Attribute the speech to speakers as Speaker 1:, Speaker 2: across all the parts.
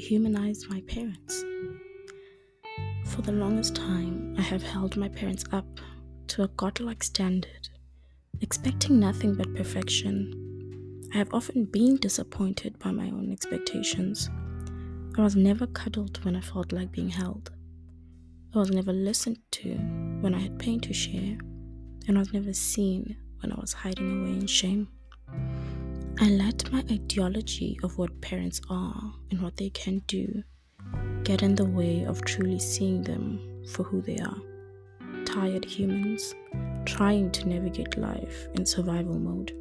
Speaker 1: humanize my parents. For the longest time, I have held my parents up to a godlike standard, expecting nothing but perfection. I have often been disappointed by my own expectations. I was never cuddled when I felt like being held. I was never listened to when I had pain to share, and I was never seen when I was hiding away in shame. I let my ideology of what parents are and what they can do get in the way of truly seeing them for who they are tired humans trying to navigate life in survival mode.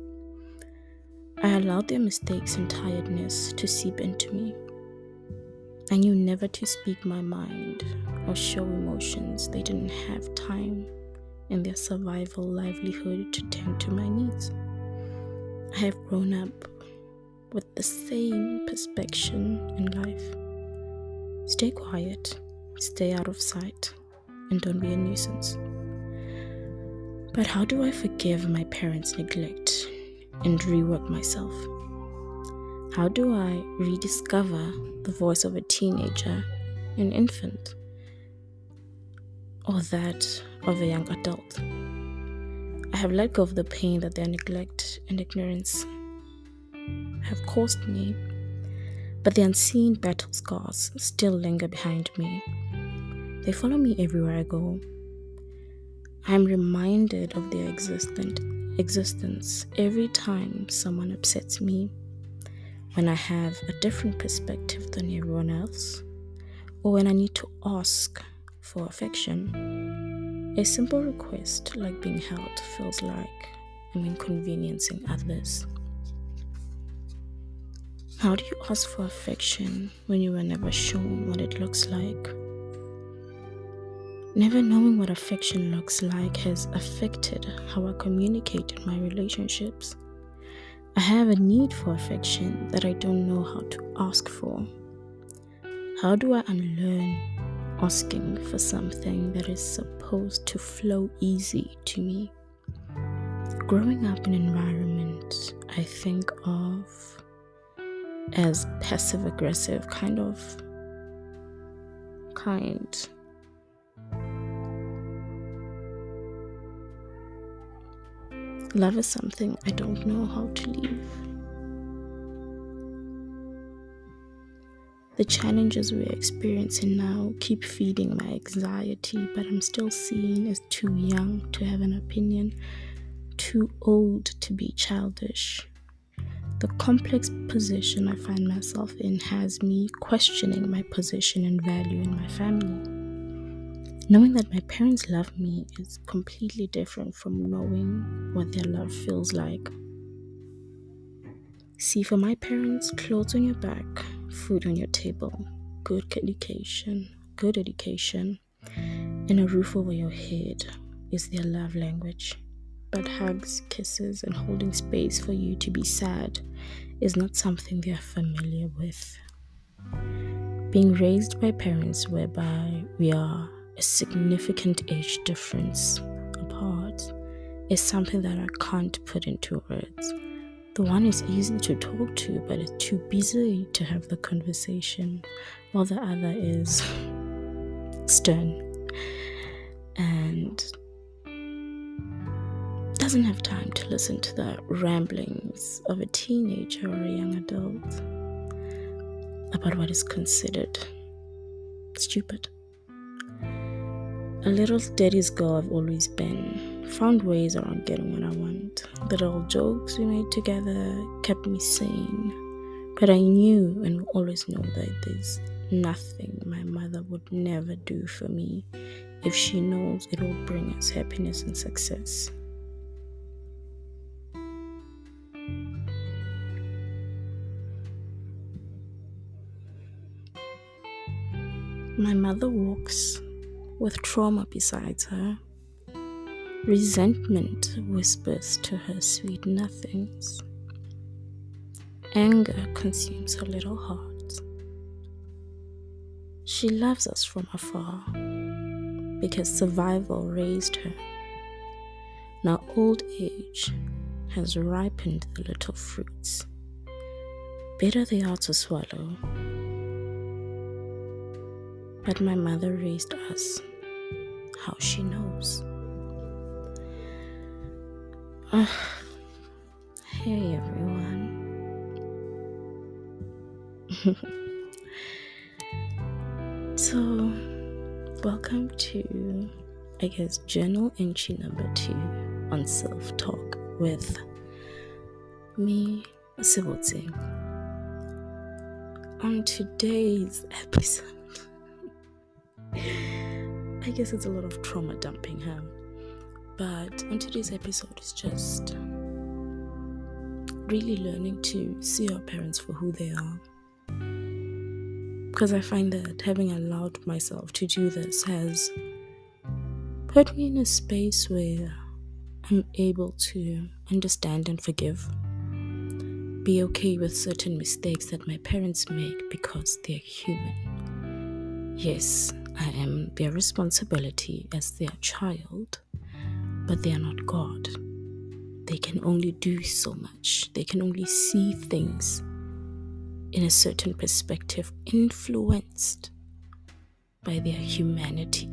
Speaker 1: I allowed their mistakes and tiredness to seep into me. I knew never to speak my mind or show emotions they didn't have time in their survival livelihood to tend to my needs. I have grown up with the same perspective in life. Stay quiet, stay out of sight, and don't be a nuisance. But how do I forgive my parents' neglect and rework myself? How do I rediscover the voice of a teenager, an infant, or that of a young adult? I have let go of the pain that their neglect and ignorance have caused me, but the unseen battle scars still linger behind me. They follow me everywhere I go. I am reminded of their existent existence every time someone upsets me, when I have a different perspective than everyone else, or when I need to ask for affection. A simple request, like being held, feels like I'm inconveniencing others. How do you ask for affection when you were never shown what it looks like? Never knowing what affection looks like has affected how I communicate in my relationships. I have a need for affection that I don't know how to ask for. How do I unlearn asking for something that is supposed to flow easy to me. Growing up in an environment I think of as passive aggressive, kind of kind. Love is something I don't know how to leave. The challenges we're experiencing now keep feeding my anxiety, but I'm still seen as too young to have an opinion, too old to be childish. The complex position I find myself in has me questioning my position and value in my family. Knowing that my parents love me is completely different from knowing what their love feels like. See, for my parents, clothes on your back, food on your table, good education, good education, and a roof over your head is their love language. But hugs, kisses, and holding space for you to be sad is not something they are familiar with. Being raised by parents whereby we are a significant age difference apart is something that I can't put into words. The one is easy to talk to, but it's too busy to have the conversation, while the other is stern and doesn't have time to listen to the ramblings of a teenager or a young adult about what is considered stupid. A little daddy's girl I've always been found ways around getting what I want. The little jokes we made together kept me sane. But I knew and always know that there's nothing my mother would never do for me if she knows it will bring us happiness and success. My mother walks with trauma besides her. Resentment whispers to her sweet nothings. Anger consumes her little heart. She loves us from afar because survival raised her. Now, old age has ripened the little fruits. Bitter they are to swallow, but my mother raised us how she knows. Hey everyone. so, welcome to, I guess, journal entry number two on self talk with me, Sivote. On today's episode, I guess it's a lot of trauma dumping, huh? But on today's episode, is just really learning to see our parents for who they are. Because I find that having allowed myself to do this has put me in a space where I'm able to understand and forgive be okay with certain mistakes that my parents make because they're human. Yes, I am their responsibility as their child, but they are not God. They can only do so much, they can only see things in a certain perspective, influenced by their humanity.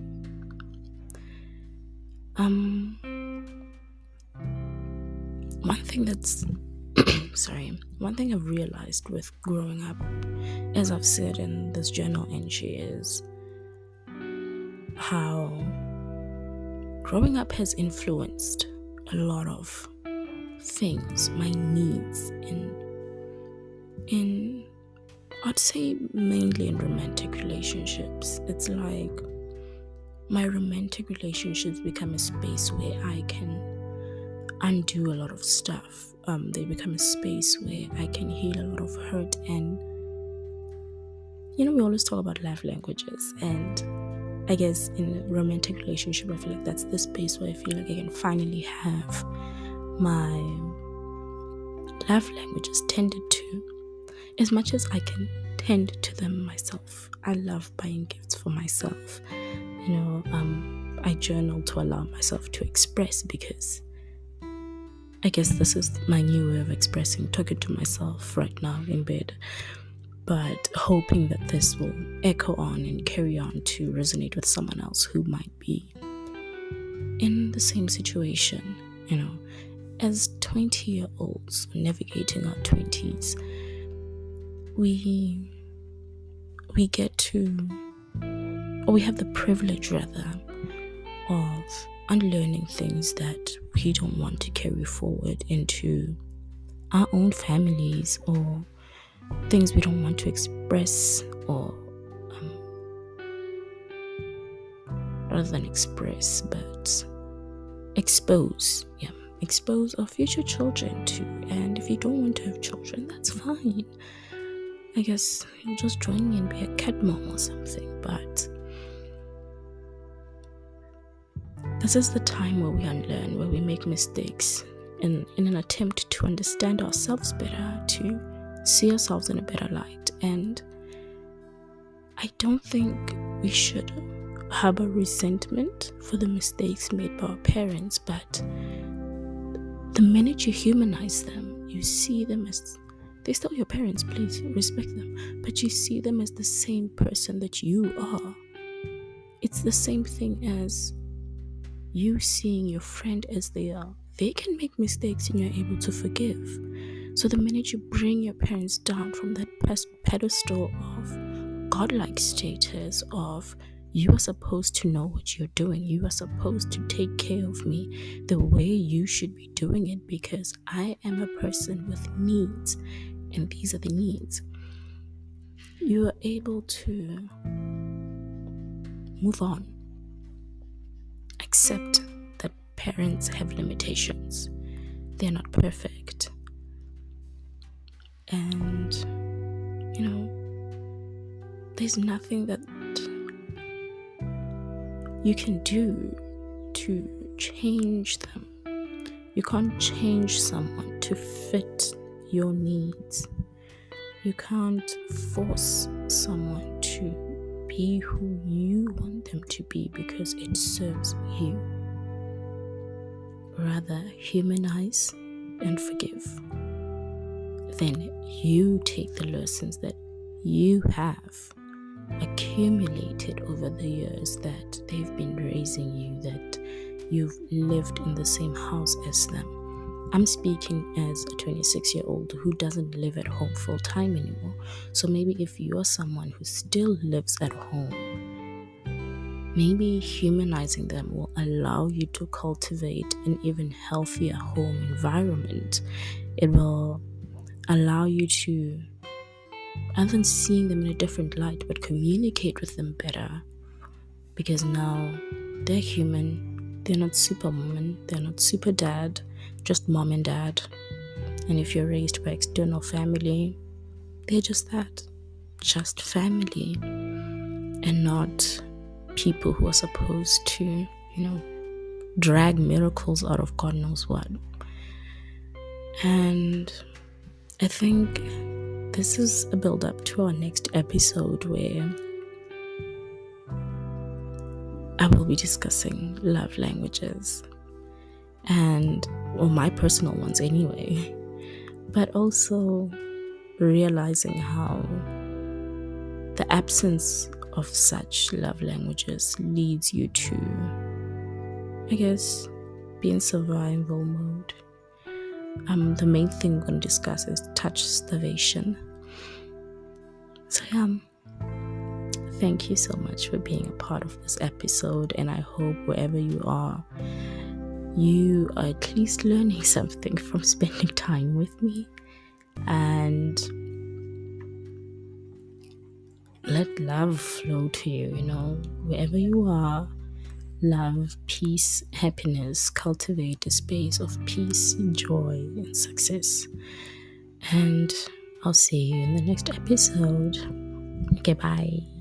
Speaker 1: Um, one thing that's sorry, one thing I've realized with growing up, as I've said in this journal entry, is how growing up has influenced a lot of things, my needs in in I'd say mainly in romantic relationships. It's like my romantic relationships become a space where I can undo a lot of stuff um, they become a space where I can heal a lot of hurt. And, you know, we always talk about love languages. And I guess in a romantic relationship, I feel like that's the space where I feel like I can finally have my love languages tended to as much as I can tend to them myself. I love buying gifts for myself. You know, um, I journal to allow myself to express because I guess this is my new way of expressing, talking to myself right now in bed, but hoping that this will echo on and carry on to resonate with someone else who might be in the same situation, you know. As 20 year olds navigating our 20s, we we get to or we have the privilege rather of unlearning things that we don't want to carry forward into our own families or things we don't want to express or um, rather than express but expose yeah expose our future children to. And if you don't want to have children that's fine. I guess you'll just join me and be a cat mom or something but This is the time where we unlearn, where we make mistakes in, in an attempt to understand ourselves better, to see ourselves in a better light. And I don't think we should harbor resentment for the mistakes made by our parents, but the minute you humanize them, you see them as they're still your parents, please respect them, but you see them as the same person that you are. It's the same thing as you seeing your friend as they are, they can make mistakes and you're able to forgive. So the minute you bring your parents down from that pedestal of godlike status of you are supposed to know what you're doing. You are supposed to take care of me the way you should be doing it because I am a person with needs, and these are the needs. You are able to move on accept that parents have limitations, they're not perfect. And, you know, there's nothing that you can do to change them. You can't change someone to fit your needs. You can't force someone to be who you want them to be because it serves you. Rather, humanize and forgive. Then you take the lessons that you have, accumulated over the years that they've been raising you, that you've lived in the same house as them. I'm speaking as a 26 year old who doesn't live at home full time anymore. So maybe if you're someone who still lives at home, maybe humanizing them will allow you to cultivate an even healthier home environment. It will allow you to other than seeing them in a different light, but communicate with them better. Because now they're human, they're not super woman, they're not super dad, just mom and dad. And if you're raised by external family, they're just that just family and not people who are supposed to, you know, drag miracles out of God knows what. And I think this is a build up to our next episode where I will be discussing love languages and, well, my personal ones anyway, but also realizing how the absence of such love languages leads you to, I guess, be in survival mode. Um, the main thing we're going to discuss is touch starvation. So, yeah, thank you so much for being a part of this episode, and I hope wherever you are, you are at least learning something from spending time with me. And let love flow to you, you know, wherever you are. Love, peace, happiness, cultivate a space of peace, joy, and success. And I'll see you in the next episode. Okay, bye.